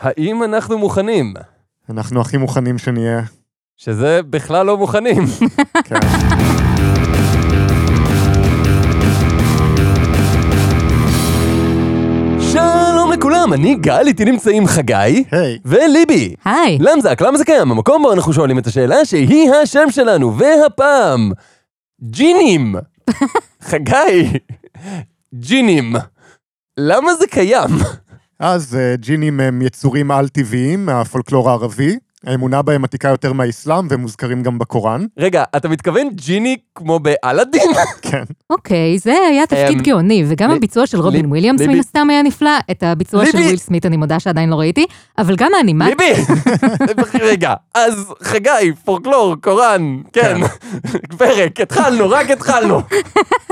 האם אנחנו מוכנים? אנחנו הכי מוכנים שנהיה. שזה בכלל לא מוכנים. כן. שלום לכולם, אני גל, איתי נמצאים חגי. היי, וליבי. היי, למזק, למה זה קיים? המקום בו אנחנו שואלים את השאלה שהיא השם שלנו, והפעם, ג'ינים. חגי, ג'ינים. למה זה קיים? אז אה, ג'ינים הם יצורים על-טבעיים מהפולקלור הערבי. האמונה בהם עתיקה יותר מהאסלאם והם מוזכרים גם בקוראן. רגע, אתה מתכוון ג'יני כמו באלאדין? כן. אוקיי, זה היה תפקיד אמ, גאוני, וגם הביצוע של רובין וויליאמס מן הסתם היה נפלא, את הביצוע של וויל סמית אני מודה שעדיין לא ראיתי, אבל גם האנימציה, ליבי! רגע, אז חגי, פולקלור, קוראן, כן. פרק, התחלנו, רק התחלנו.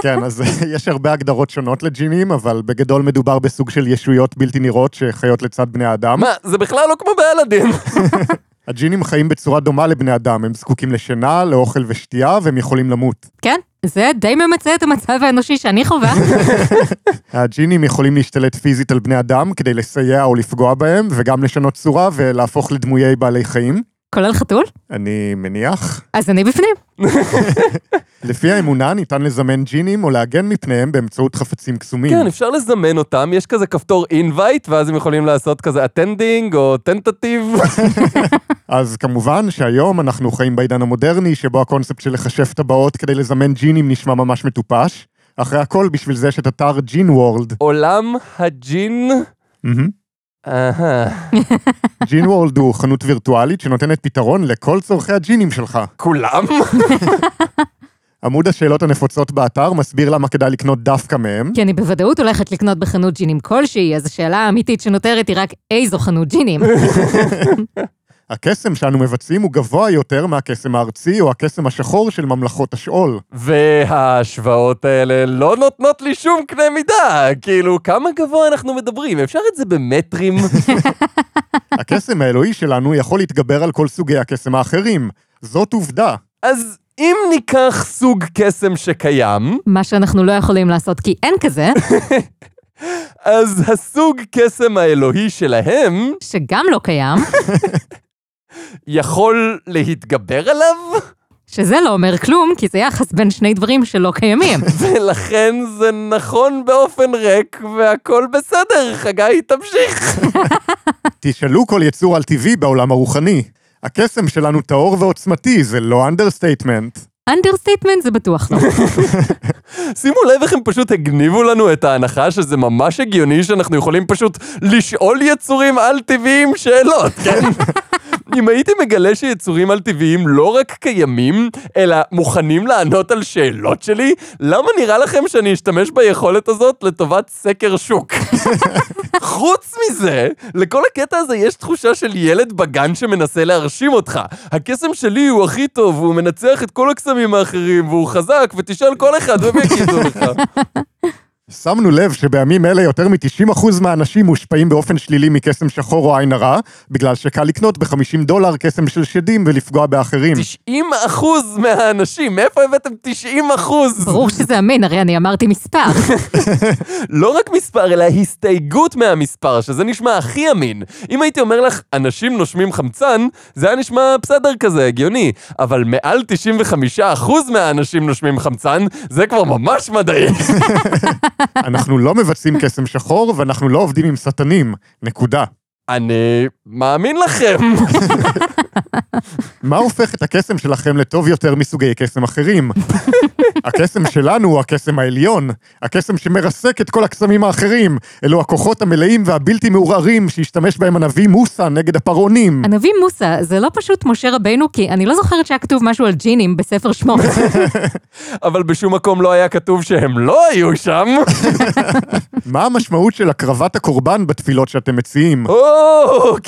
כן, אז יש הרבה הגדרות שונות לג'ינים, אבל בגדול מדובר בסוג של ישויות בלתי נראות שחיות לצד בני האדם. מה, זה בכלל לא כמו באלאדין. הג'ינים חיים בצורה דומה לבני אדם, הם זקוקים לשינה, לאוכל ושתייה, והם יכולים למות. כן, זה די ממצה את המצב האנושי שאני חווה. הג'ינים יכולים להשתלט פיזית על בני אדם כדי לסייע או לפגוע בהם, וגם לשנות צורה ולהפוך לדמויי בעלי חיים. כולל חתול? אני מניח. אז אני בפנים. לפי האמונה ניתן לזמן ג'ינים או להגן מפניהם באמצעות חפצים קסומים. כן, אפשר לזמן אותם, יש כזה כפתור invite, ואז הם יכולים לעשות כזה attending או tentative. אז כמובן שהיום אנחנו חיים בעידן המודרני, שבו הקונספט של לחשב טבעות כדי לזמן ג'ינים נשמע ממש מטופש. אחרי הכל, בשביל זה יש את אתר ג'ין וורלד. עולם הג'ין... אהה. ג'ין וורלד הוא חנות וירטואלית שנותנת פתרון לכל צורכי הג'ינים שלך. כולם? עמוד השאלות הנפוצות באתר מסביר למה כדאי לקנות דווקא מהם. כי אני בוודאות הולכת לקנות בחנות ג'ינים כלשהי, אז השאלה האמיתית שנותרת היא רק איזו חנות ג'ינים. הקסם שאנו מבצעים הוא גבוה יותר מהקסם הארצי או הקסם השחור של ממלכות השאול. וההשוואות האלה לא נותנות לי שום קנה מידה. כאילו, כמה גבוה אנחנו מדברים? אפשר את זה במטרים? הקסם האלוהי שלנו יכול להתגבר על כל סוגי הקסם האחרים. זאת עובדה. אז אם ניקח סוג קסם שקיים, מה שאנחנו לא יכולים לעשות כי אין כזה, אז הסוג קסם האלוהי שלהם שגם לא קיים, יכול להתגבר עליו, שזה לא אומר כלום, כי זה יחס בין שני דברים שלא קיימים. ולכן זה נכון באופן ריק, והכל בסדר, חגי, תמשיך. תשאלו כל יצור על טבעי בעולם הרוחני. הקסם שלנו טהור ועוצמתי, זה לא אנדרסטייטמנט. אנדרסטייטמנט זה בטוח לא. שימו לב איך הם פשוט הגניבו לנו את ההנחה שזה ממש הגיוני שאנחנו יכולים פשוט לשאול יצורים על-טבעיים שאלות, כן? אם הייתי מגלה שיצורים על-טבעיים לא רק קיימים, אלא מוכנים לענות על שאלות שלי, למה נראה לכם שאני אשתמש ביכולת הזאת לטובת סקר שוק? חוץ מזה, לכל הקטע הזה יש תחושה של ילד בגן שמנסה להרשים אותך. הקסם שלי הוא הכי טוב, והוא מנצח את כל הקסמים האחרים, והוא חזק, ותשאל כל אחד והם יגידו לך. שמנו לב שבימים אלה יותר מ-90% מהאנשים מושפעים באופן שלילי מקסם שחור או עין הרע, בגלל שקל לקנות ב-50 דולר קסם של שדים ולפגוע באחרים. 90 אחוז מהאנשים, מאיפה הבאתם 90 אחוז? ברור שזה אמין, הרי אני אמרתי מספר. לא רק מספר, אלא הסתייגות מהמספר, שזה נשמע הכי אמין. אם הייתי אומר לך, אנשים נושמים חמצן, זה היה נשמע בסדר כזה, הגיוני. אבל מעל 95 אחוז מהאנשים נושמים חמצן, זה כבר ממש מדעי. אנחנו לא מבצעים קסם שחור ואנחנו לא עובדים עם שטנים. נקודה. אני מאמין לכם. מה הופך את הקסם שלכם לטוב יותר מסוגי קסם אחרים? הקסם שלנו הוא הקסם העליון, הקסם שמרסק את כל הקסמים האחרים. אלו הכוחות המלאים והבלתי מעורערים שהשתמש בהם הנביא מוסא נגד הפרעונים. הנביא מוסא זה לא פשוט משה רבנו, כי אני לא זוכרת שהיה כתוב משהו על ג'ינים בספר שמות. אבל בשום מקום לא היה כתוב שהם לא היו שם. מה המשמעות של הקרבת הקורבן בתפילות שאתם מציעים?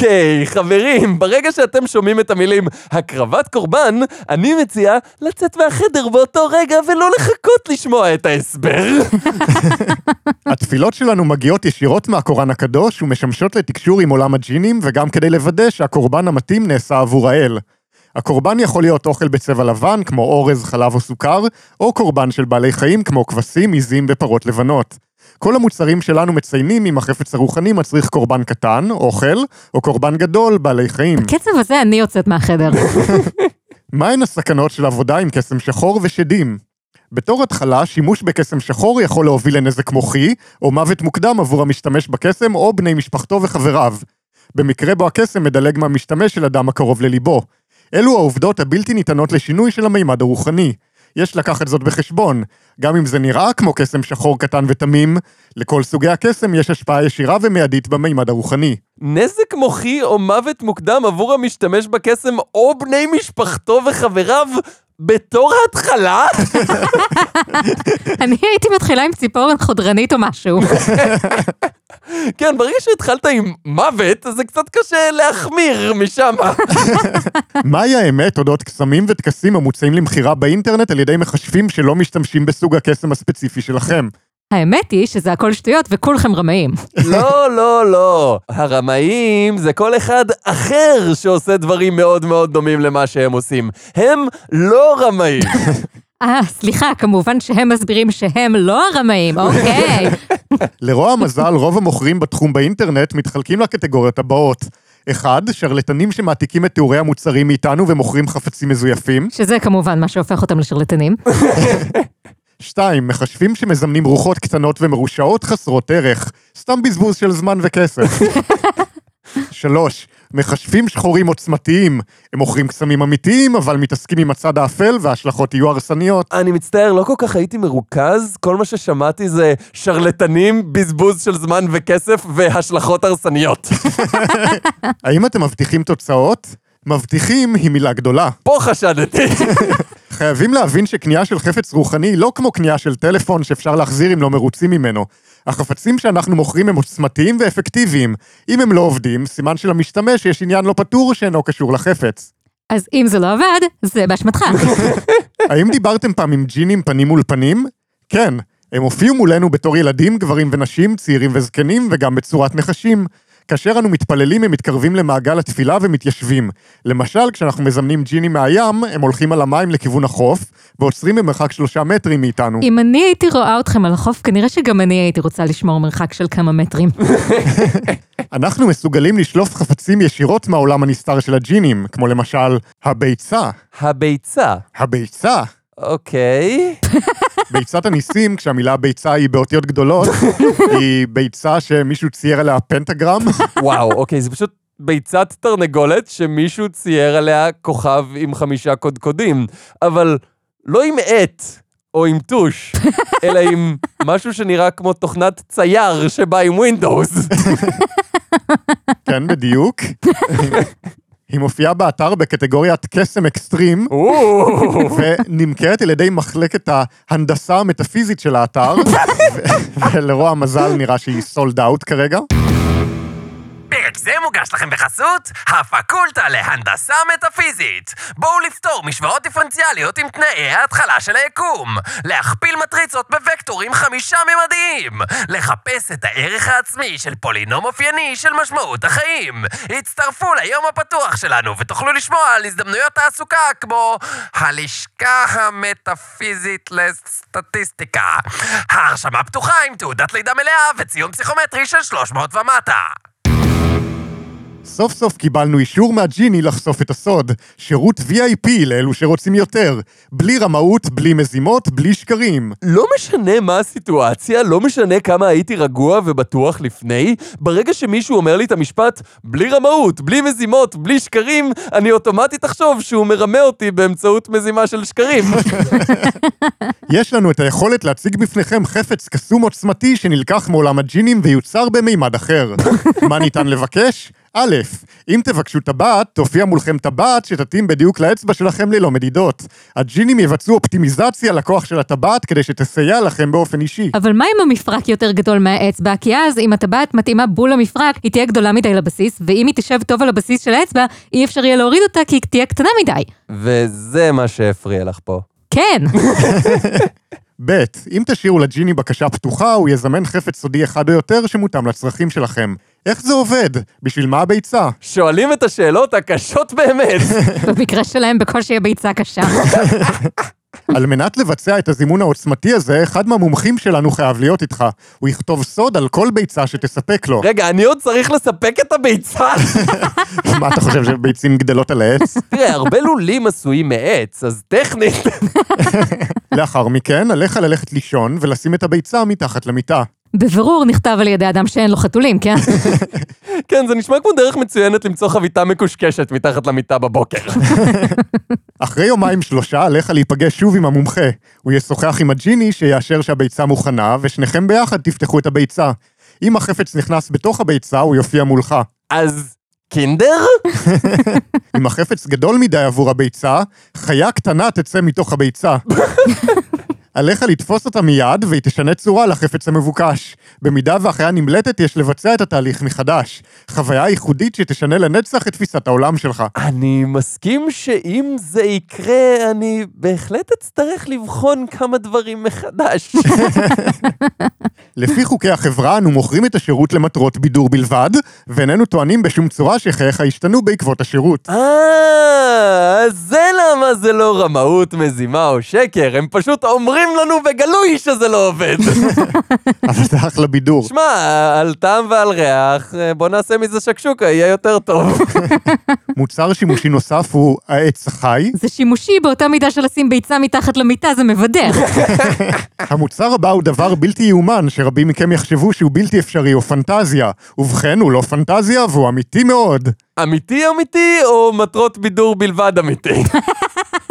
אוקיי, חברים, ברגע שאתם שומעים את המילים הקרבת קורבן, אני מציע לצאת מהחדר באותו רגע ולא לחכות לשמוע את ההסבר. התפילות שלנו מגיעות ישירות מהקוראן הקדוש ומשמשות לתקשור עם עולם הג'ינים וגם כדי לוודא שהקורבן המתאים נעשה עבור האל. הקורבן יכול להיות אוכל בצבע לבן, כמו אורז, חלב או סוכר, או קורבן של בעלי חיים כמו כבשים, עיזים ופרות לבנות. כל המוצרים שלנו מציינים אם החפץ הרוחני מצריך קורבן קטן, אוכל, או קורבן גדול, בעלי חיים. בקצב הזה אני יוצאת מהחדר. מהן הסכנות של עבודה עם קסם שחור ושדים? בתור התחלה, שימוש בקסם שחור יכול להוביל לנזק מוחי, או מוות מוקדם עבור המשתמש בקסם או בני משפחתו וחבריו. במקרה בו הקסם מדלג מהמשתמש של אדם הקרוב לליבו. אלו העובדות הבלתי ניתנות לשינוי של המימד הרוחני. יש לקחת זאת בחשבון. גם אם זה נראה כמו קסם שחור קטן ותמים, לכל סוגי הקסם יש השפעה ישירה ומיידית במימד הרוחני. נזק מוחי או מוות מוקדם עבור המשתמש בקסם או בני משפחתו וחבריו בתור ההתחלה? אני הייתי מתחילה עם ציפורן חודרנית או משהו. כן, ברגע שהתחלת עם מוות, זה קצת קשה להחמיר משם. מהי האמת אודות קסמים וטקסים המוצעים למכירה באינטרנט על ידי מכשפים שלא משתמשים בסוג הקסם הספציפי שלכם? האמת היא שזה הכל שטויות וכולכם רמאים. לא, לא, לא. הרמאים זה כל אחד אחר שעושה דברים מאוד מאוד דומים למה שהם עושים. הם לא רמאים. אה, סליחה, כמובן שהם מסבירים שהם לא הרמאים, אוקיי. לרוע המזל, רוב המוכרים בתחום באינטרנט מתחלקים לקטגוריות הבאות. אחד, שרלטנים שמעתיקים את תיאורי המוצרים מאיתנו ומוכרים חפצים מזויפים. שזה כמובן מה שהופך אותם לשרלטנים. שתיים, מכשפים שמזמנים רוחות קטנות ומרושעות חסרות ערך. סתם בזבוז של זמן וכסף. שלוש, מכשפים שחורים עוצמתיים. הם מוכרים קסמים אמיתיים, אבל מתעסקים עם הצד האפל וההשלכות יהיו הרסניות. אני מצטער, לא כל כך הייתי מרוכז, כל מה ששמעתי זה שרלטנים, בזבוז של זמן וכסף והשלכות הרסניות. האם אתם מבטיחים תוצאות? מבטיחים היא מילה גדולה. פה חשדתי. חייבים להבין שקנייה של חפץ רוחני היא לא כמו קנייה של טלפון שאפשר להחזיר אם לא מרוצים ממנו. החפצים שאנחנו מוכרים הם עוצמתיים ואפקטיביים. אם הם לא עובדים, סימן שלמשתמש יש עניין לא פתור שאינו קשור לחפץ. אז אם זה לא עבד, זה באשמתך. האם דיברתם פעם עם ג'ינים פנים מול פנים? כן. הם הופיעו מולנו בתור ילדים, גברים ונשים, צעירים וזקנים, וגם בצורת נחשים. כאשר אנו מתפללים הם מתקרבים למעגל התפילה ומתיישבים. למשל, כשאנחנו מזמנים ג'ינים מהים, הם הולכים על המים לכיוון החוף, ועוצרים במרחק שלושה מטרים מאיתנו. אם אני הייתי רואה אתכם על החוף, כנראה שגם אני הייתי רוצה לשמור מרחק של כמה מטרים. אנחנו מסוגלים לשלוף חפצים ישירות מהעולם הנסתר של הג'ינים, כמו למשל, הביצה. הביצה. הביצה. אוקיי. ביצת הניסים, כשהמילה ביצה היא באותיות גדולות, היא ביצה שמישהו צייר עליה פנטגרם. וואו, אוקיי, זה פשוט ביצת תרנגולת שמישהו צייר עליה כוכב עם חמישה קודקודים, אבל לא עם עט או עם טוש, אלא עם משהו שנראה כמו תוכנת צייר שבא עם ווינדוס. כן, בדיוק. היא מופיעה באתר בקטגוריית קסם אקסטרים, ונמכרת על ידי מחלקת ההנדסה המטאפיזית של האתר, ולרוע המזל נראה שהיא סולד אאוט כרגע. פרק זה מוגש לכם בחסות הפקולטה להנדסה מטאפיזית. בואו לפתור משוואות דיפרנציאליות עם תנאי ההתחלה של היקום. להכפיל מטריצות בוקטורים חמישה ממדיים. לחפש את הערך העצמי של פולינום אופייני של משמעות החיים. הצטרפו ליום הפתוח שלנו ותוכלו לשמוע על הזדמנויות תעסוקה כמו הלשכה המטאפיזית לסטטיסטיקה. ההרשמה פתוחה עם תעודת לידה מלאה וציון פסיכומטרי של 300 ומטה. סוף סוף קיבלנו אישור מהג'יני לחשוף את הסוד. שירות VIP לאלו שרוצים יותר. בלי רמאות, בלי מזימות, בלי שקרים. לא משנה מה הסיטואציה, לא משנה כמה הייתי רגוע ובטוח לפני, ברגע שמישהו אומר לי את המשפט בלי רמאות, בלי מזימות, בלי שקרים, אני אוטומטית אחשוב שהוא מרמה אותי באמצעות מזימה של שקרים. יש לנו את היכולת להציג בפניכם חפץ קסום עוצמתי שנלקח מעולם הג'ינים ויוצר במימד אחר. מה ניתן לבקש? א', אם תבקשו טבעת, תופיע מולכם טבעת שתתאים בדיוק לאצבע שלכם ללא מדידות. הג'ינים יבצעו אופטימיזציה לכוח של הטבעת כדי שתסייע לכם באופן אישי. אבל מה אם המפרק יותר גדול מהאצבע? כי אז אם הטבעת מתאימה בול למפרק, היא תהיה גדולה מדי לבסיס, ואם היא תשב טוב על הבסיס של האצבע, אי אפשר יהיה להוריד אותה כי היא תהיה קטנה מדי. וזה מה שהפריע לך פה. כן, ב', אם תשאירו לג'יני בקשה פתוחה, הוא יזמן חפץ סודי אחד או יותר שמותאם לצרכים שלכם. איך זה עובד? בשביל מה הביצה? שואלים את השאלות הקשות באמת. במקרה שלהם בקושי הביצה קשה. על מנת לבצע את הזימון העוצמתי הזה, אחד מהמומחים שלנו חייב להיות איתך. הוא יכתוב סוד על כל ביצה שתספק לו. רגע, אני עוד צריך לספק את הביצה? מה אתה חושב, שביצים גדלות על העץ? תראה, הרבה לולים עשויים מעץ, אז טכנית... לאחר מכן, עליך ללכת לישון ולשים את הביצה מתחת למיטה. בבירור נכתב על ידי אדם שאין לו חתולים, כן? כן, זה נשמע כמו דרך מצוינת למצוא חביתה מקושקשת מתחת למיטה בבוקר. אחרי יומיים שלושה עליך להיפגש שוב עם המומחה. הוא ישוחח עם הג'יני שיאשר שהביצה מוכנה, ושניכם ביחד תפתחו את הביצה. אם החפץ נכנס בתוך הביצה, הוא יופיע מולך. אז קינדר? אם החפץ גדול מדי עבור הביצה, חיה קטנה תצא מתוך הביצה. עליך לתפוס אותה מיד, והיא תשנה צורה לחפץ המבוקש. במידה והחיה נמלטת, יש לבצע את התהליך מחדש. חוויה ייחודית שתשנה לנצח את תפיסת העולם שלך. אני מסכים שאם זה יקרה, אני בהחלט אצטרך לבחון כמה דברים מחדש. לפי חוקי החברה, אנו מוכרים את השירות למטרות בידור בלבד, ואיננו טוענים בשום צורה שחייך ישתנו בעקבות השירות. אה, זה למה זה לא רמאות, מזימה או שקר, הם פשוט אומרים לנו בגלוי שזה לא עובד. אבל זה אחלה בידור. שמע, על טעם ועל ריח, בוא נעשה מזה שקשוקה, יהיה יותר טוב. מוצר שימושי נוסף הוא העץ החי. זה שימושי באותה מידה של לשים ביצה מתחת למיטה, זה מבדח. המוצר הבא הוא דבר בלתי יאומן, שרבים מכם יחשבו שהוא בלתי אפשרי או פנטזיה. ובכן, הוא לא פנטזיה והוא אמיתי מאוד. אמיתי אמיתי, או למטרות בידור בלבד אמיתי?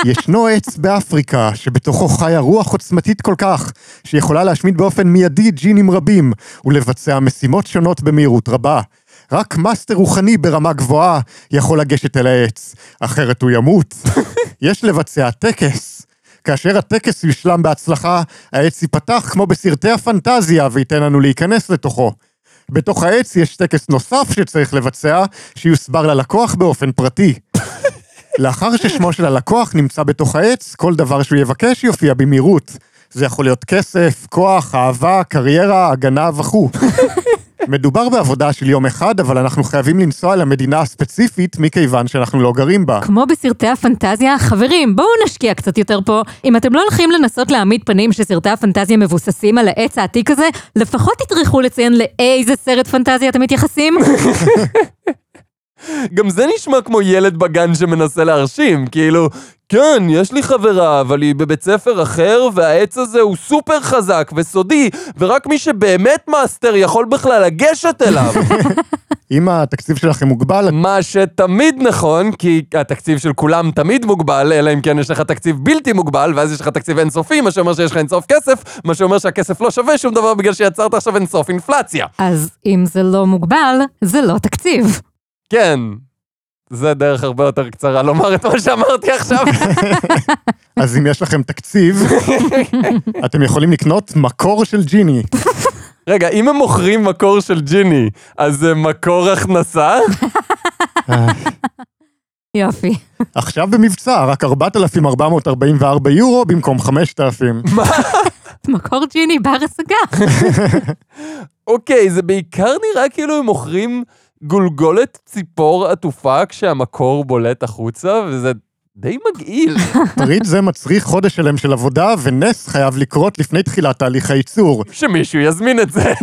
ישנו עץ באפריקה, שבתוכו חיה רוח עוצמתית כל כך, שיכולה להשמיד באופן מיידי ג'ינים רבים, ולבצע משימות שונות במהירות רבה. רק מאסטר רוחני ברמה גבוהה יכול לגשת אל העץ, אחרת הוא ימות. יש לבצע טקס. כאשר הטקס יושלם בהצלחה, העץ ייפתח כמו בסרטי הפנטזיה וייתן לנו להיכנס לתוכו. בתוך העץ יש טקס נוסף שצריך לבצע, שיוסבר ללקוח באופן פרטי. לאחר ששמו של הלקוח נמצא בתוך העץ, כל דבר שהוא יבקש יופיע במהירות. זה יכול להיות כסף, כוח, אהבה, קריירה, הגנה וכו'. מדובר בעבודה של יום אחד, אבל אנחנו חייבים לנסוע למדינה הספציפית מכיוון שאנחנו לא גרים בה. כמו בסרטי הפנטזיה, חברים, בואו נשקיע קצת יותר פה. אם אתם לא הולכים לנסות להעמיד פנים שסרטי הפנטזיה מבוססים על העץ העתיק הזה, לפחות תטרחו לציין לאיזה סרט פנטזיה אתם מתייחסים. גם זה נשמע כמו ילד בגן שמנסה להרשים, כאילו, כן, יש לי חברה, אבל היא בבית ספר אחר, והעץ הזה הוא סופר חזק וסודי, ורק מי שבאמת מאסטר יכול בכלל לגשת אליו. אם התקציב שלכם מוגבל, מה שתמיד נכון, כי התקציב של כולם תמיד מוגבל, אלא אם כן יש לך תקציב בלתי מוגבל, ואז יש לך תקציב אינסופי, מה שאומר שיש לך אינסוף כסף, מה שאומר שהכסף לא שווה שום דבר בגלל שיצרת עכשיו אינסוף אינפלציה. אז אם זה לא מוגבל, זה לא תקציב. כן, זה דרך הרבה יותר קצרה לומר את מה שאמרתי עכשיו. אז אם יש לכם תקציב, אתם יכולים לקנות מקור של ג'יני. רגע, אם הם מוכרים מקור של ג'יני, אז זה מקור הכנסה? יופי. עכשיו במבצע, רק 4,444 יורו במקום 5,000. מקור ג'יני בר השגה. אוקיי, זה בעיקר נראה כאילו הם מוכרים גולגולת ציפור עטופה כשהמקור בולט החוצה, וזה די מגעיל. פריט זה מצריך חודש שלם של עבודה, ונס חייב לקרות לפני תחילת תהליך הייצור. שמישהו יזמין את זה.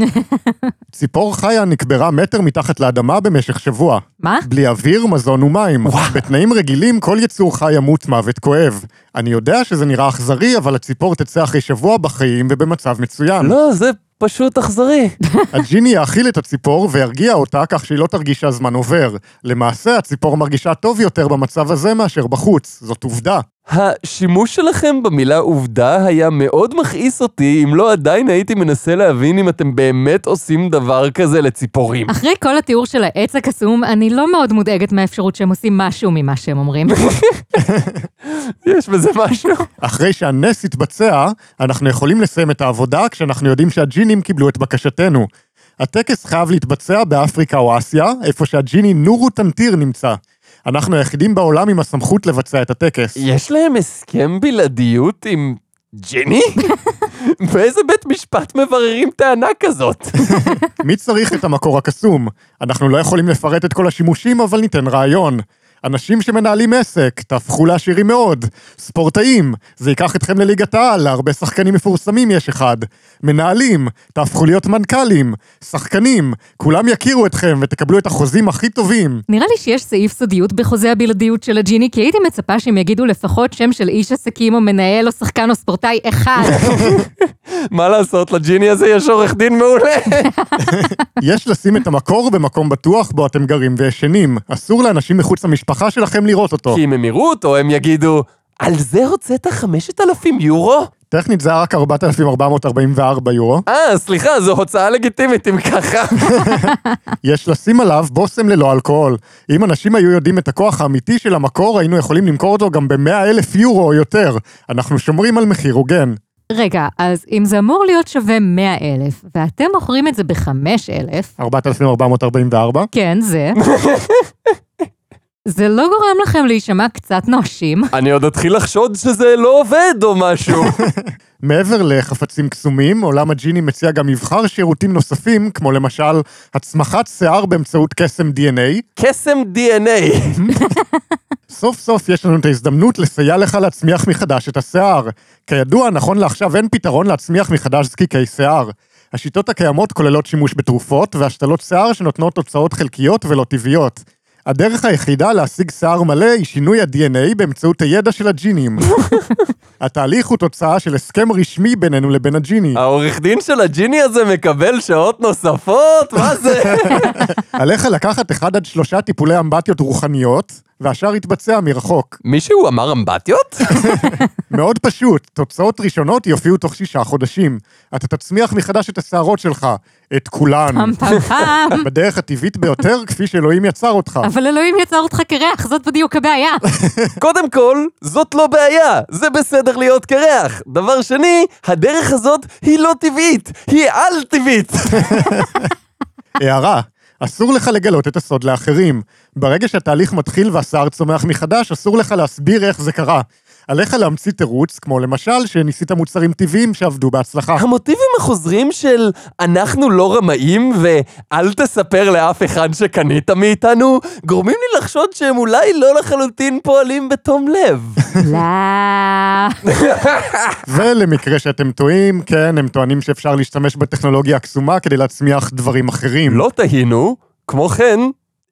ציפור חיה נקברה מטר מתחת לאדמה במשך שבוע. מה? בלי אוויר, מזון ומים. בתנאים רגילים כל יצור חי ימות מוות כואב. אני יודע שזה נראה אכזרי, אבל הציפור תצא אחרי שבוע בחיים ובמצב מצוין. לא, זה פשוט אכזרי. הג'יני יאכיל את הציפור וירגיע אותה כך שהיא לא תרגיש שהזמן עובר. למעשה, הציפור מרגישה טוב יותר במצב הזה מאשר בחוץ. זאת עובדה. השימוש שלכם במילה עובדה היה מאוד מכעיס אותי, אם לא עדיין הייתי מנסה להבין אם אתם באמת עושים דבר כזה לציפורים. אחרי כל התיאור של העץ הקסום, אני לא מאוד מודאגת מהאפשרות שהם עושים משהו ממה שהם אומרים. יש בזה משהו. אחרי שהנס יתבצע, אנחנו יכולים לסיים את העבודה כשאנחנו יודעים שהג'ינים קיבלו את בקשתנו. הטקס חייב להתבצע באפריקה או אסיה, איפה שהג'יני נורו טנטיר נמצא. אנחנו היחידים בעולם עם הסמכות לבצע את הטקס. יש להם הסכם בלעדיות עם ג'יני? באיזה בית משפט מבררים טענה כזאת? מי צריך את המקור הקסום? אנחנו לא יכולים לפרט את כל השימושים, אבל ניתן רעיון. אנשים שמנהלים עסק, תהפכו לעשירים מאוד. ספורטאים, זה ייקח אתכם לליגת העל, להרבה שחקנים מפורסמים יש אחד. מנהלים, תהפכו להיות מנכ"לים. שחקנים, כולם יכירו אתכם ותקבלו את החוזים הכי טובים. נראה לי שיש סעיף סודיות בחוזה הבלעדיות של הג'יני, כי הייתי מצפה שהם יגידו לפחות שם של איש עסקים או מנהל או שחקן או ספורטאי אחד. מה לעשות, לג'יני הזה יש עורך דין מעולה. יש לשים את המקור במקום בטוח בו אתם גרים וישנים. אסור לאנשים מחוץ למשפחה שלכם לראות אותו. כי אם הם יראו אותו, הם יגידו, על זה הוצאת 5,000 יורו? טכנית זה היה רק 4,444 יורו. אה, סליחה, זו הוצאה לגיטימית אם ככה. יש לשים עליו בושם ללא אלכוהול. אם אנשים היו יודעים את הכוח האמיתי של המקור, היינו יכולים למכור אותו גם ב-100 אלף יורו או יותר. אנחנו שומרים על מחיר הוגן. רגע, אז אם זה אמור להיות שווה 100 אלף, ואתם מוכרים את זה ב-5 אלף, 4,444. כן, זה. זה לא גורם לכם להישמע קצת נואשים? אני עוד אתחיל לחשוד שזה לא עובד או משהו. מעבר לחפצים קסומים, עולם הג'יני מציע גם מבחר שירותים נוספים, כמו למשל הצמחת שיער באמצעות קסם DNA. קסם DNA. סוף סוף יש לנו את ההזדמנות לסייע לך להצמיח מחדש את השיער. כידוע, נכון לעכשיו אין פתרון להצמיח מחדש זקיקי שיער. השיטות הקיימות כוללות שימוש בתרופות והשתלות שיער שנותנות תוצאות חלקיות ולא טבעיות. הדרך היחידה להשיג שיער מלא היא שינוי ה-DNA באמצעות הידע של הג'ינים. התהליך הוא תוצאה של הסכם רשמי בינינו לבין הג'יני. העורך דין של הג'יני הזה מקבל שעות נוספות? מה זה? עליך לקחת אחד עד שלושה טיפולי אמבטיות רוחניות, והשאר יתבצע מרחוק. מישהו אמר אמבטיות? מאוד פשוט, תוצאות ראשונות יופיעו תוך שישה חודשים. אתה תצמיח מחדש את השערות שלך, את כולן. פעם פעם פעם. בדרך הטבעית ביותר, כפי שאלוהים יצר אותך. אבל אלוהים יצר אותך קרח, זאת בדיוק הבעיה. קודם כל, זאת לא בעיה, זה בסדר להיות קרח. דבר שני, הדרך הזאת היא לא טבעית, היא על-טבעית. הערה, אסור לך לגלות את הסוד לאחרים. ברגע שהתהליך מתחיל והשיער צומח מחדש, אסור לך להסביר איך זה קרה. עליך להמציא תירוץ, כמו למשל שניסית מוצרים טבעיים שעבדו בהצלחה. המוטיבים החוזרים של אנחנו לא רמאים ואל תספר לאף אחד שקנית מאיתנו, גורמים לי לחשוד שהם אולי לא לחלוטין פועלים בתום לב. לא. ולמקרה שאתם טועים, כן, הם טוענים שאפשר להשתמש בטכנולוגיה הקסומה כדי להצמיח דברים אחרים. לא תהינו, כמו כן,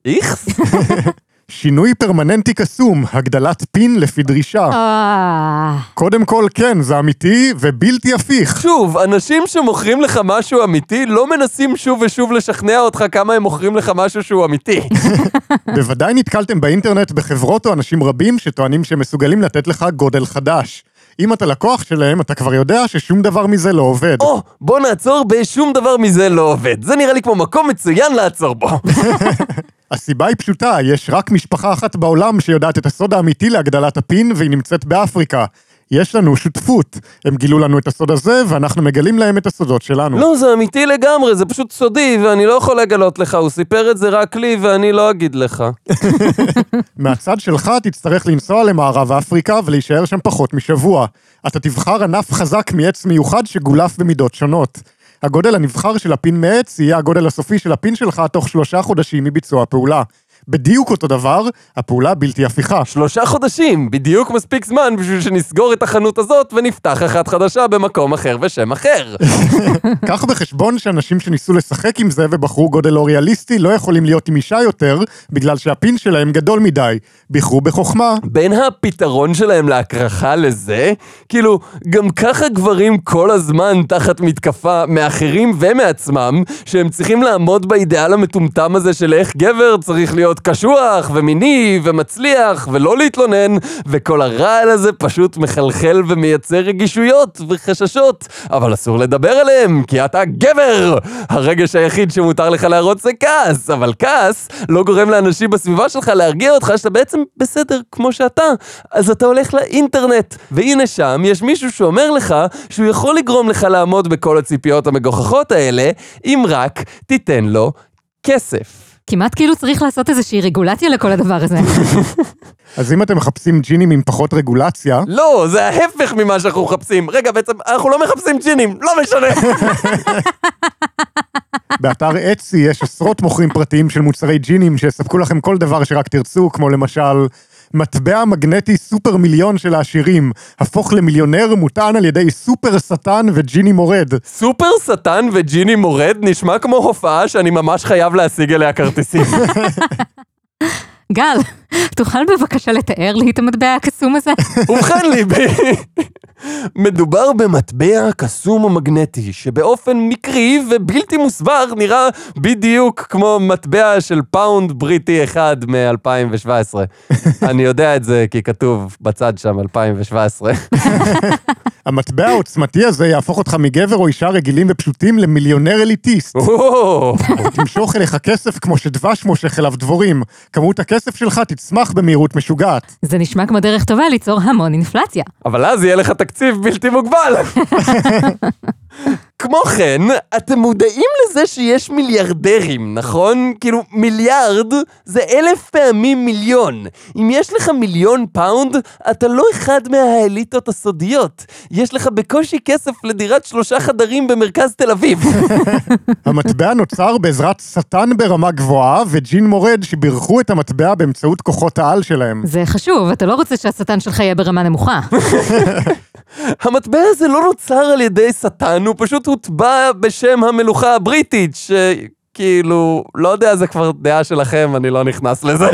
איכס? שינוי פרמננטי קסום, הגדלת פין לפי דרישה. אה, קודם כל, כן, זה אמיתי ובלתי הפיך. שוב, אנשים שמוכרים לך משהו אמיתי לא מנסים שוב ושוב לשכנע אותך כמה הם מוכרים לך משהו שהוא אמיתי. בוודאי נתקלתם באינטרנט בחברות או אנשים רבים שטוענים שהם מסוגלים לתת לך גודל חדש. אם אתה לקוח שלהם, אתה כבר יודע ששום דבר מזה לא עובד. או, בוא נעצור בשום דבר מזה לא עובד. זה נראה לי כמו מקום מצוין לעצור בו. הסיבה היא פשוטה, יש רק משפחה אחת בעולם שיודעת את הסוד האמיתי להגדלת הפין, והיא נמצאת באפריקה. יש לנו שותפות. הם גילו לנו את הסוד הזה, ואנחנו מגלים להם את הסודות שלנו. לא, זה אמיתי לגמרי, זה פשוט סודי, ואני לא יכול לגלות לך, הוא סיפר את זה רק לי, ואני לא אגיד לך. מהצד שלך תצטרך לנסוע למערב אפריקה ולהישאר שם פחות משבוע. אתה תבחר ענף חזק מעץ מיוחד שגולף במידות שונות. הגודל הנבחר של הפין מעץ יהיה הגודל הסופי של הפין שלך תוך שלושה חודשים מביצוע הפעולה. בדיוק אותו דבר, הפעולה בלתי הפיכה. שלושה חודשים, בדיוק מספיק זמן בשביל שנסגור את החנות הזאת ונפתח אחת חדשה במקום אחר ושם אחר. קח בחשבון שאנשים שניסו לשחק עם זה ובחרו גודל לא ריאליסטי לא יכולים להיות עם אישה יותר, בגלל שהפין שלהם גדול מדי. בחרו בחוכמה. בין הפתרון שלהם להקרחה לזה, כאילו, גם ככה גברים כל הזמן תחת מתקפה מאחרים ומעצמם, שהם צריכים לעמוד באידיאל המטומטם הזה של איך גבר צריך להיות קשוח ומיני ומצליח ולא להתלונן, וכל הרעל הזה פשוט מחלחל ומייצר רגישויות וחששות, אבל אסור לדבר עליהם, כי אתה גבר! הרגש היחיד שמותר לך להראות זה כעס, אבל כעס לא גורם לאנשים בסביבה שלך להרגיע אותך שאתה בעצם בסדר כמו שאתה. אז אתה הולך לאינטרנט, והנה שם יש מישהו שאומר לך שהוא יכול לגרום לך לעמוד בכל הציפיות המגוחכות האלה, אם רק תיתן לו כסף. כמעט כאילו צריך לעשות איזושהי רגולציה לכל הדבר הזה. אז אם אתם מחפשים ג'ינים עם פחות רגולציה, לא, זה ההפך ממה שאנחנו מחפשים. רגע, בעצם, אנחנו לא מחפשים ג'ינים, לא משנה. באתר אצי יש עשרות מוכרים פרטיים של מוצרי ג'ינים שיספקו לכם כל דבר שרק תרצו, כמו למשל... מטבע מגנטי סופר מיליון של העשירים, הפוך למיליונר מוטען על ידי סופר שטן וג'יני מורד. סופר שטן וג'יני מורד נשמע כמו הופעה שאני ממש חייב להשיג אליה כרטיסים. גל, תוכל בבקשה לתאר לי את המטבע הקסום הזה? ובכן ליבי, מדובר במטבע קסום ומגנטי, שבאופן מקרי ובלתי מוסבר נראה בדיוק כמו מטבע של פאונד בריטי אחד מ-2017. אני יודע את זה כי כתוב בצד שם 2017. המטבע העוצמתי הזה יהפוך אותך מגבר או אישה רגילים ופשוטים למיליונר אליטיסט. או, תמשוך אליך כסף כמו שדבש מושך אליו דבורים. כמות הכסף שלך תצמח במהירות משוגעת. זה נשמע כמו דרך טובה ליצור המון אינפלציה. אבל אז יהיה לך תקציב בלתי מוגבל. כמו כן, אתם מודעים לזה שיש מיליארדרים, נכון? כאילו, מיליארד זה אלף פעמים מיליון. אם יש לך מיליון פאונד, אתה לא אחד מהאליטות הסודיות. יש לך בקושי כסף לדירת שלושה חדרים במרכז תל אביב. המטבע נוצר בעזרת שטן ברמה גבוהה וג'ין מורד שבירכו את המטבע באמצעות כוחות העל שלהם. זה חשוב, אתה לא רוצה שהשטן שלך יהיה ברמה נמוכה. המטבע הזה לא נוצר על ידי שטן, הוא פשוט הוטבע בשם המלוכה הבריטית, שכאילו, לא יודע, זה כבר דעה שלכם, אני לא נכנס לזה.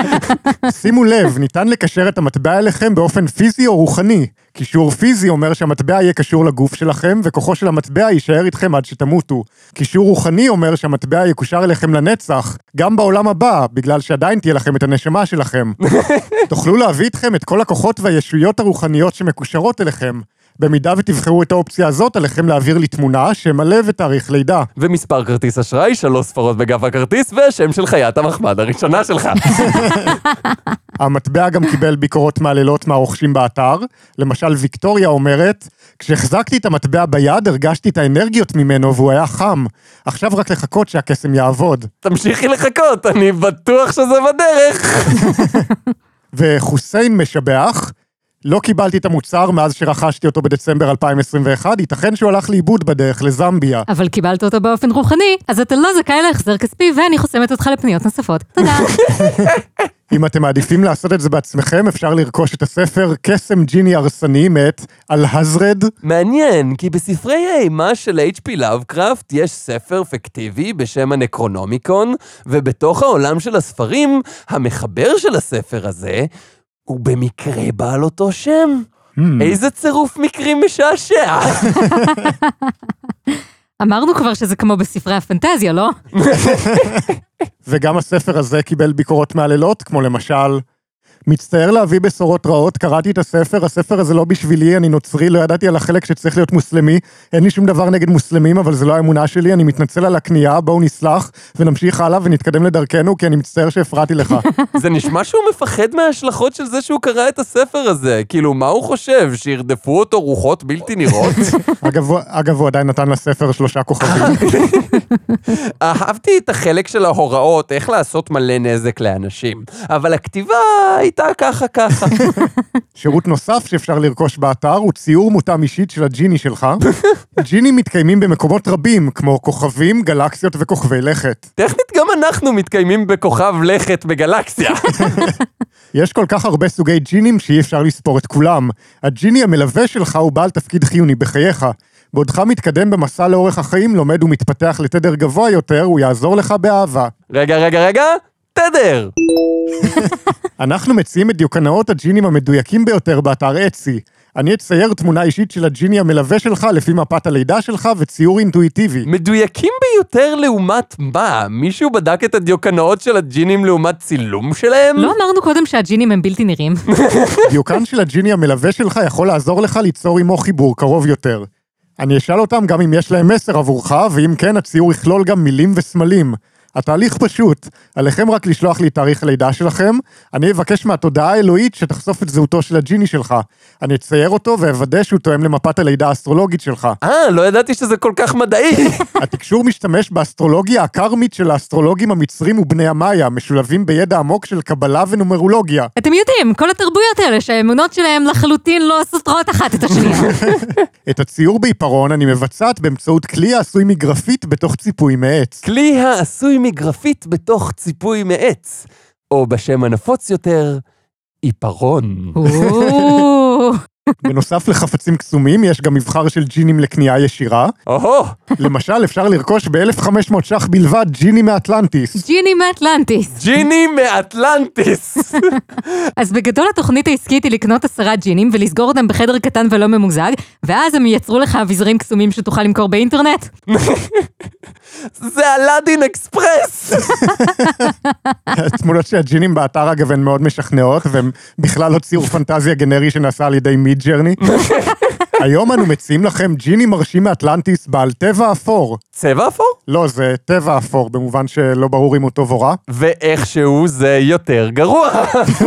שימו לב, ניתן לקשר את המטבע אליכם באופן פיזי או רוחני. קישור פיזי אומר שהמטבע יהיה קשור לגוף שלכם, וכוחו של המטבע יישאר איתכם עד שתמותו. קישור רוחני אומר שהמטבע יקושר אליכם לנצח, גם בעולם הבא, בגלל שעדיין תהיה לכם את הנשמה שלכם. תוכלו להביא איתכם את כל הכוחות והישויות הרוחניות שמקושרות אליכם. במידה ותבחרו את האופציה הזאת, עליכם להעביר לי תמונה, שם מלא ותאריך לידה. ומספר כרטיס אשראי, שלוש ספרות בגב הכרטיס, והשם של חיית המחמד הראשונה שלך. המטבע גם קיבל ביקורות מהללות מהרוכשים באתר. למשל, ויקטוריה אומרת, כשהחזקתי את המטבע ביד, הרגשתי את האנרגיות ממנו והוא היה חם. עכשיו רק לחכות שהקסם יעבוד. תמשיכי לחכות, אני בטוח שזה בדרך. וחוסיין משבח, לא קיבלתי את המוצר מאז שרכשתי אותו בדצמבר 2021, ייתכן שהוא הלך לאיבוד בדרך לזמביה. אבל קיבלת אותו באופן רוחני, אז אתה לא זכאי להחזר כספי ואני חוסמת אותך לפניות נוספות. תודה. אם אתם מעדיפים לעשות את זה בעצמכם, אפשר לרכוש את הספר קסם ג'יני הרסני מאת אלהזרד. מעניין, כי בספרי האימה של H.P. לאבקראפט יש ספר פיקטיבי בשם הנקרונומיקון, ובתוך העולם של הספרים, המחבר של הספר הזה הוא במקרה בעל אותו שם. Hmm. איזה צירוף מקרים משעשע. אמרנו כבר שזה כמו בספרי הפנטזיה, לא? וגם הספר הזה קיבל ביקורות מהללות, כמו למשל, מצטער להביא בשורות רעות, קראתי את הספר, הספר הזה לא בשבילי, אני נוצרי, לא ידעתי על החלק שצריך להיות מוסלמי, אין לי שום דבר נגד מוסלמים, אבל זה לא האמונה שלי, אני מתנצל על הקנייה, בואו נסלח, ונמשיך הלאה ונתקדם לדרכנו, כי אני מצטער שהפרעתי לך. זה נשמע שהוא מפחד מההשלכות של זה שהוא קרא את הספר הזה. כאילו, מה הוא חושב? שירדפו אותו רוחות בלתי נראות? אגב, הוא עדיין נתן לספר שלושה כוכבים. אהבתי את החלק של ההוראות איך לעשות מלא נזק לאנשים, אבל הכתיבה הייתה ככה ככה. שירות נוסף שאפשר לרכוש באתר הוא ציור מותאם אישית של הג'יני שלך. ג'ינים מתקיימים במקומות רבים, כמו כוכבים, גלקסיות וכוכבי לכת. טכנית גם אנחנו מתקיימים בכוכב לכת בגלקסיה. יש כל כך הרבה סוגי ג'ינים שאי אפשר לספור את כולם. הג'יני המלווה שלך הוא בעל תפקיד חיוני בחייך. בעודך מתקדם במסע לאורך החיים, לומד ומתפתח לתדר גבוה יותר, הוא יעזור לך באהבה. רגע, רגע, רגע, תדר. אנחנו מציעים את דיוקנאות הג'ינים המדויקים ביותר באתר אצי. אני אצייר תמונה אישית של הג'יני המלווה שלך לפי מפת הלידה שלך וציור אינטואיטיבי. מדויקים ביותר לעומת מה? מישהו בדק את הדיוקנאות של הג'ינים לעומת צילום שלהם? לא אמרנו קודם שהג'ינים הם בלתי נראים. דיוקן של הג'יני המלווה שלך יכול לעזור לך ליצור עמו חיבור קרוב יותר. אני אשאל אותם גם אם יש להם מסר עבורך, ואם כן, הציור יכלול גם מילים וסמלים. התהליך פשוט, עליכם רק לשלוח לי תאריך הלידה שלכם, אני אבקש מהתודעה האלוהית שתחשוף את זהותו של הג'יני שלך. אני אצייר אותו ואוודא שהוא תואם למפת הלידה האסטרולוגית שלך. אה, לא ידעתי שזה כל כך מדעי. התקשור משתמש באסטרולוגיה הקרמית של האסטרולוגים המצרים ובני המאיה, משולבים בידע עמוק של קבלה ונומרולוגיה. אתם יודעים, כל התרבויות האלה שהאמונות שלהם לחלוטין לא סותרות אחת את השנייה. את הציור בעיפרון אני מבצעת באמצעות כלי העשוי מגרפית בתוך ציפוי מעץ. כלי העשוי מגרפית בתוך ציפוי מעץ, או בשם הנפוץ יותר, עיפרון. בנוסף לחפצים קסומים, יש גם מבחר של ג'ינים לקנייה ישירה. או-הו, למשל, אפשר לרכוש ב-1500 ש"ח בלבד ג'יני מאטלנטיס. ג'יני מאטלנטיס. ג'יני מאטלנטיס. אז בגדול התוכנית העסקית היא לקנות עשרה ג'ינים ולסגור אותם בחדר קטן ולא ממוזג, ואז הם ייצרו לך אביזרים קסומים שתוכל למכור באינטרנט. זה אלאדין אקספרס. התמונות של הג'ינים באתר אגב הן מאוד משכנעות, והם בכלל לא ציור פנטזיה גנרי שנעשה על ידי מיד ג'רני. היום אנו מציעים לכם ג'יני מרשים מאטלנטיס בעל טבע אפור. צבע אפור? לא, זה טבע אפור, במובן שלא ברור אם הוא טוב או רע. ואיכשהו זה יותר גרוע.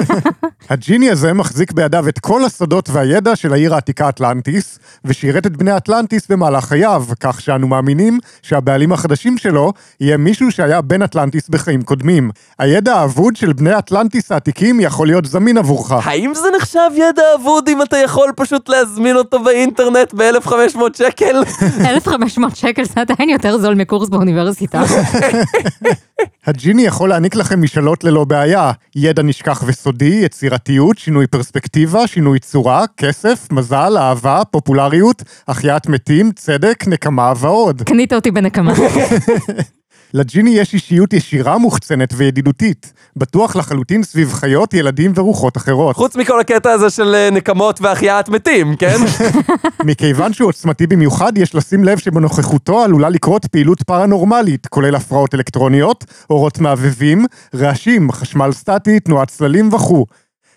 הג'יני הזה מחזיק בידיו את כל הסודות והידע של העיר העתיקה אטלנטיס, ושירת את בני אטלנטיס במהלך חייו, כך שאנו מאמינים שהבעלים החדשים שלו יהיה מישהו שהיה בן אטלנטיס בחיים קודמים. הידע האבוד של בני אטלנטיס העתיקים יכול להיות זמין עבורך. האם זה נחשב ידע אבוד אם אתה יכול פשוט להזמין אותו באינטרנט ב-1500 שקל? 1,500 שקל זה עדיין יותר זול מקורס באוניברסיטה. הג'יני יכול להעניק לכם משאלות ללא בעיה, ידע נשכח וסודי, יצירתיות, שינוי פרספקטיבה, שינוי צורה, כסף, מזל, אהבה, פופולריות, החייאת מתים, צדק, נקמה ועוד. קנית אותי בנקמה. לג'יני יש אישיות ישירה מוחצנת וידידותית, בטוח לחלוטין סביב חיות, ילדים ורוחות אחרות. חוץ מכל הקטע הזה של אה, נקמות והחייאת מתים, כן? מכיוון שהוא עוצמתי במיוחד, יש לשים לב שבנוכחותו עלולה לקרות פעילות פרנורמלית, כולל הפרעות אלקטרוניות, אורות מהבהבים, רעשים, חשמל סטטי, תנועת צללים וכו'.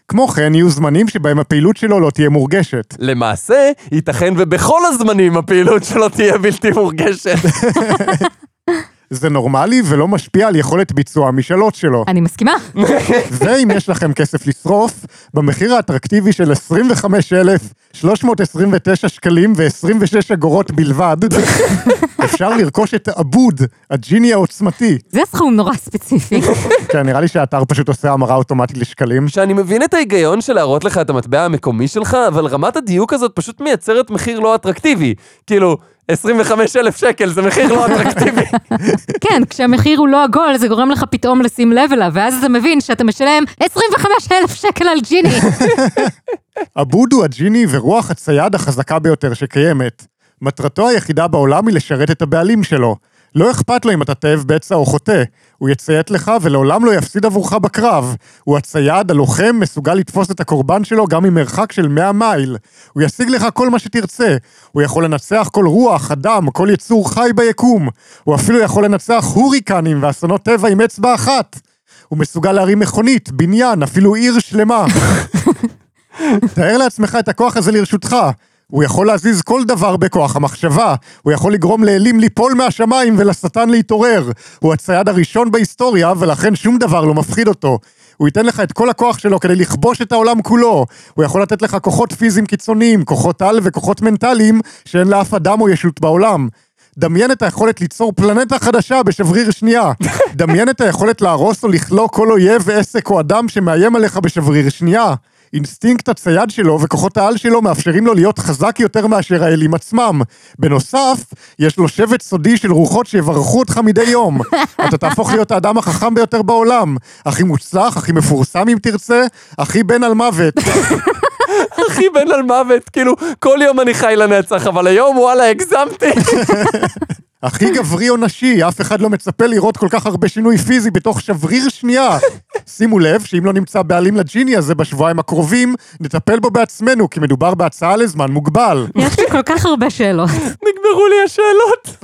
כמו כן, יהיו זמנים שבהם הפעילות שלו לא תהיה מורגשת. למעשה, ייתכן ובכל הזמנים הפעילות שלו תהיה בלתי מורגשת. זה נורמלי ולא משפיע על יכולת ביצוע המשאלות שלו. אני מסכימה. ואם יש לכם כסף לשרוף, במחיר האטרקטיבי של 25,329 שקלים ו-26 אגורות בלבד, אפשר לרכוש את עבוד, הג'יני העוצמתי. זה סכום נורא ספציפי. כן, נראה לי שהאתר פשוט עושה המרה אוטומטית לשקלים. שאני מבין את ההיגיון של להראות לך את המטבע המקומי שלך, אבל רמת הדיוק הזאת פשוט מייצרת מחיר לא אטרקטיבי. כאילו, 25 אלף שקל זה מחיר לא אטרקטיבי. כן, כשהמחיר הוא לא עגול, זה גורם לך פתאום לשים לב אליו, ואז אתה מבין שאתה משלם 25,000 שקל על ג'יני. הוא הג'יני ורוח הצייד החזקה ביותר שקיימת. מטרתו היחידה בעולם היא לשרת את הבעלים שלו. לא אכפת לו אם אתה תאב בצע או חוטא, הוא יציית לך ולעולם לא יפסיד עבורך בקרב. הוא הצייד, הלוחם, מסוגל לתפוס את הקורבן שלו גם ממרחק של 100 מייל. הוא ישיג לך כל מה שתרצה. הוא יכול לנצח כל רוח, אדם, כל יצור חי ביקום. הוא אפילו יכול לנצח הוריקנים ואסונות טבע עם אצבע אחת. הוא מסוגל להרים מכונית, בניין, אפילו עיר שלמה. תאר לעצמך את הכוח הזה לרשותך. הוא יכול להזיז כל דבר בכוח המחשבה, הוא יכול לגרום לאלים ליפול מהשמיים ולשטן להתעורר. הוא הצייד הראשון בהיסטוריה, ולכן שום דבר לא מפחיד אותו. הוא ייתן לך את כל הכוח שלו כדי לכבוש את העולם כולו. הוא יכול לתת לך כוחות פיזיים קיצוניים, כוחות על וכוחות מנטליים, שאין לאף אדם או ישות בעולם. דמיין את היכולת ליצור פלנטה חדשה בשבריר שנייה. דמיין את היכולת להרוס או לכלוא כל אויב, עסק או אדם שמאיים עליך בשבריר שנייה. אינסטינקט הצייד שלו וכוחות העל שלו מאפשרים לו להיות חזק יותר מאשר האלים עצמם. בנוסף, יש לו שבט סודי של רוחות שיברכו אותך מדי יום. אתה תהפוך להיות האדם החכם ביותר בעולם. הכי מוצלח, הכי מפורסם אם תרצה, הכי בן אלמוות. אחי בן אלמוות, כאילו, כל יום אני חי לנצח, אבל היום וואלה הגזמתי. הכי גברי או נשי, אף אחד לא מצפה לראות כל כך הרבה שינוי פיזי בתוך שבריר שנייה. שימו לב שאם לא נמצא בעלים לג'יני הזה בשבועיים הקרובים, נטפל בו בעצמנו, כי מדובר בהצעה לזמן מוגבל. יש לי כל כך הרבה שאלות. נגמרו לי השאלות.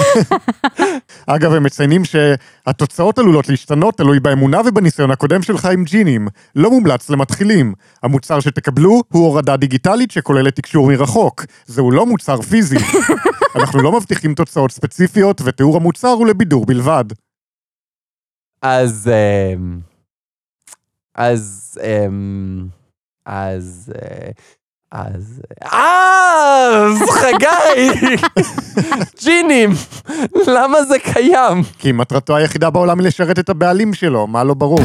אגב, הם מציינים שהתוצאות עלולות להשתנות, תלוי באמונה ובניסיון הקודם שלך עם ג'ינים. לא מומלץ למתחילים. המוצר שתקבלו הוא הורדה דיגיטלית שכוללת תקשור מרחוק. זהו לא מוצר פיזי. אנחנו לא מבטיחים תוצאות ספציפיות, ותיאור המוצר הוא לבידור בלבד. אז... אמ, אז... אמ, אז... אז... אז חגי! ג'ינים! למה זה קיים? כי מטרתו היחידה בעולם היא לשרת את הבעלים שלו, מה לא ברור?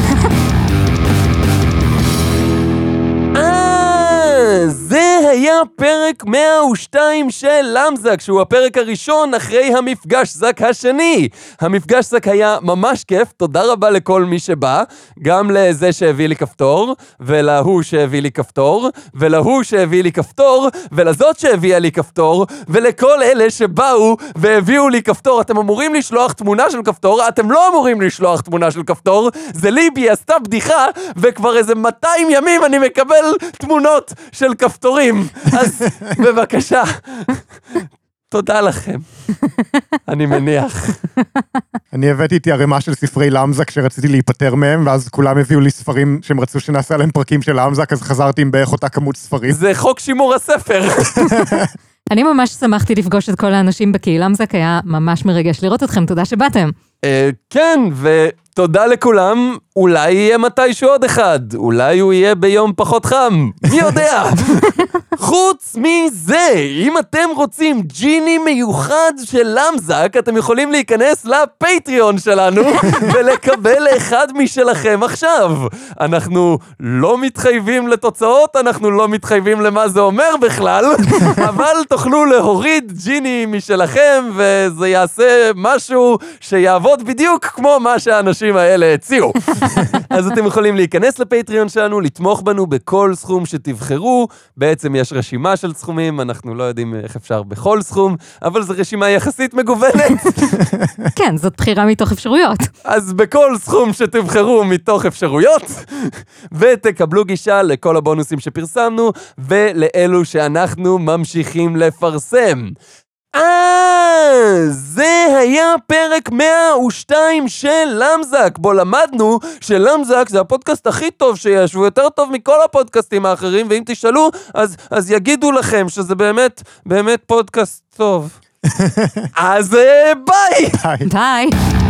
זה היה פרק 102 של למזק, שהוא הפרק הראשון אחרי המפגש זק השני. המפגש זק היה ממש כיף, תודה רבה לכל מי שבא, גם לזה שהביא לי כפתור, ולהוא שהביא לי כפתור, ולהוא שהביא לי כפתור, ולזאת שהביאה לי כפתור, ולכל אלה שבאו והביאו לי כפתור. אתם אמורים לשלוח תמונה של כפתור, אתם לא אמורים לשלוח תמונה של כפתור, זה ליבי עשתה בדיחה, וכבר איזה 200 ימים אני מקבל תמונות של כפתורים. אז בבקשה, תודה לכם. אני מניח. אני הבאתי איתי ערימה של ספרי למזק שרציתי להיפטר מהם, ואז כולם הביאו לי ספרים שהם רצו שנעשה עליהם פרקים של למזק, אז חזרתי עם בערך אותה כמות ספרים. זה חוק שימור הספר. אני ממש שמחתי לפגוש את כל האנשים בקהילה מזק, היה ממש מרגש לראות אתכם, תודה שבאתם. אה, כן, ותודה לכולם. אולי יהיה מתישהו עוד אחד. אולי הוא יהיה ביום פחות חם. מי יודע? חוץ מזה, אם אתם רוצים ג'יני מיוחד של למזק, אתם יכולים להיכנס לפטריון שלנו ולקבל אחד משלכם עכשיו. אנחנו לא מתחייבים לתוצאות, אנחנו לא מתחייבים למה זה אומר בכלל, אבל תוכלו להוריד ג'יני משלכם, וזה יעשה משהו שיעבוד בדיוק כמו מה שהאנשים האלה הציעו. אז אתם יכולים להיכנס לפטריון שלנו, לתמוך בנו בכל סכום שתבחרו. בעצם יש רשימה של סכומים, אנחנו לא יודעים איך אפשר בכל סכום, אבל זו רשימה יחסית מגוונת. כן, זאת בחירה מתוך אפשרויות. אז בכל סכום שתבחרו מתוך אפשרויות, ותקבלו גישה לכל הבונוסים שפרסמנו, ולאלו שאנחנו ממשיכים לפרסם. אה, זה היה פרק 102 של למזק, בו למדנו שלמזק זה הפודקאסט הכי טוב שיש, והוא יותר טוב מכל הפודקאסטים האחרים, ואם תשאלו, אז, אז יגידו לכם שזה באמת, באמת פודקאסט טוב. אז אה, ביי! ביי.